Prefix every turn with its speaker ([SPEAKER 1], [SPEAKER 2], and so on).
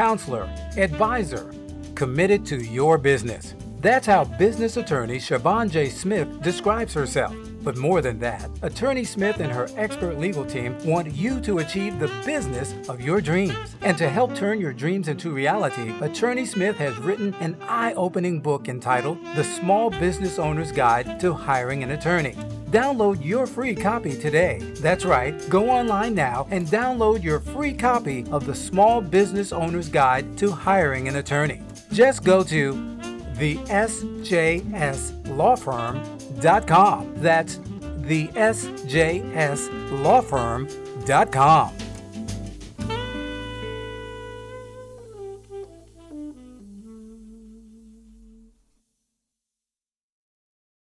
[SPEAKER 1] counselor, advisor, committed to your business. That's how business attorney Siobhan J. Smith describes herself. But more than that, Attorney Smith and her expert legal team want you to achieve the business of your dreams. And to help turn your dreams into reality, Attorney Smith has written an eye opening book entitled The Small Business Owner's Guide to Hiring an Attorney. Download your free copy today. That's right, go online now and download your free copy of The Small Business Owner's Guide to Hiring an Attorney. Just go to the sjslawfirm.com. That's the sjslawfirm.com.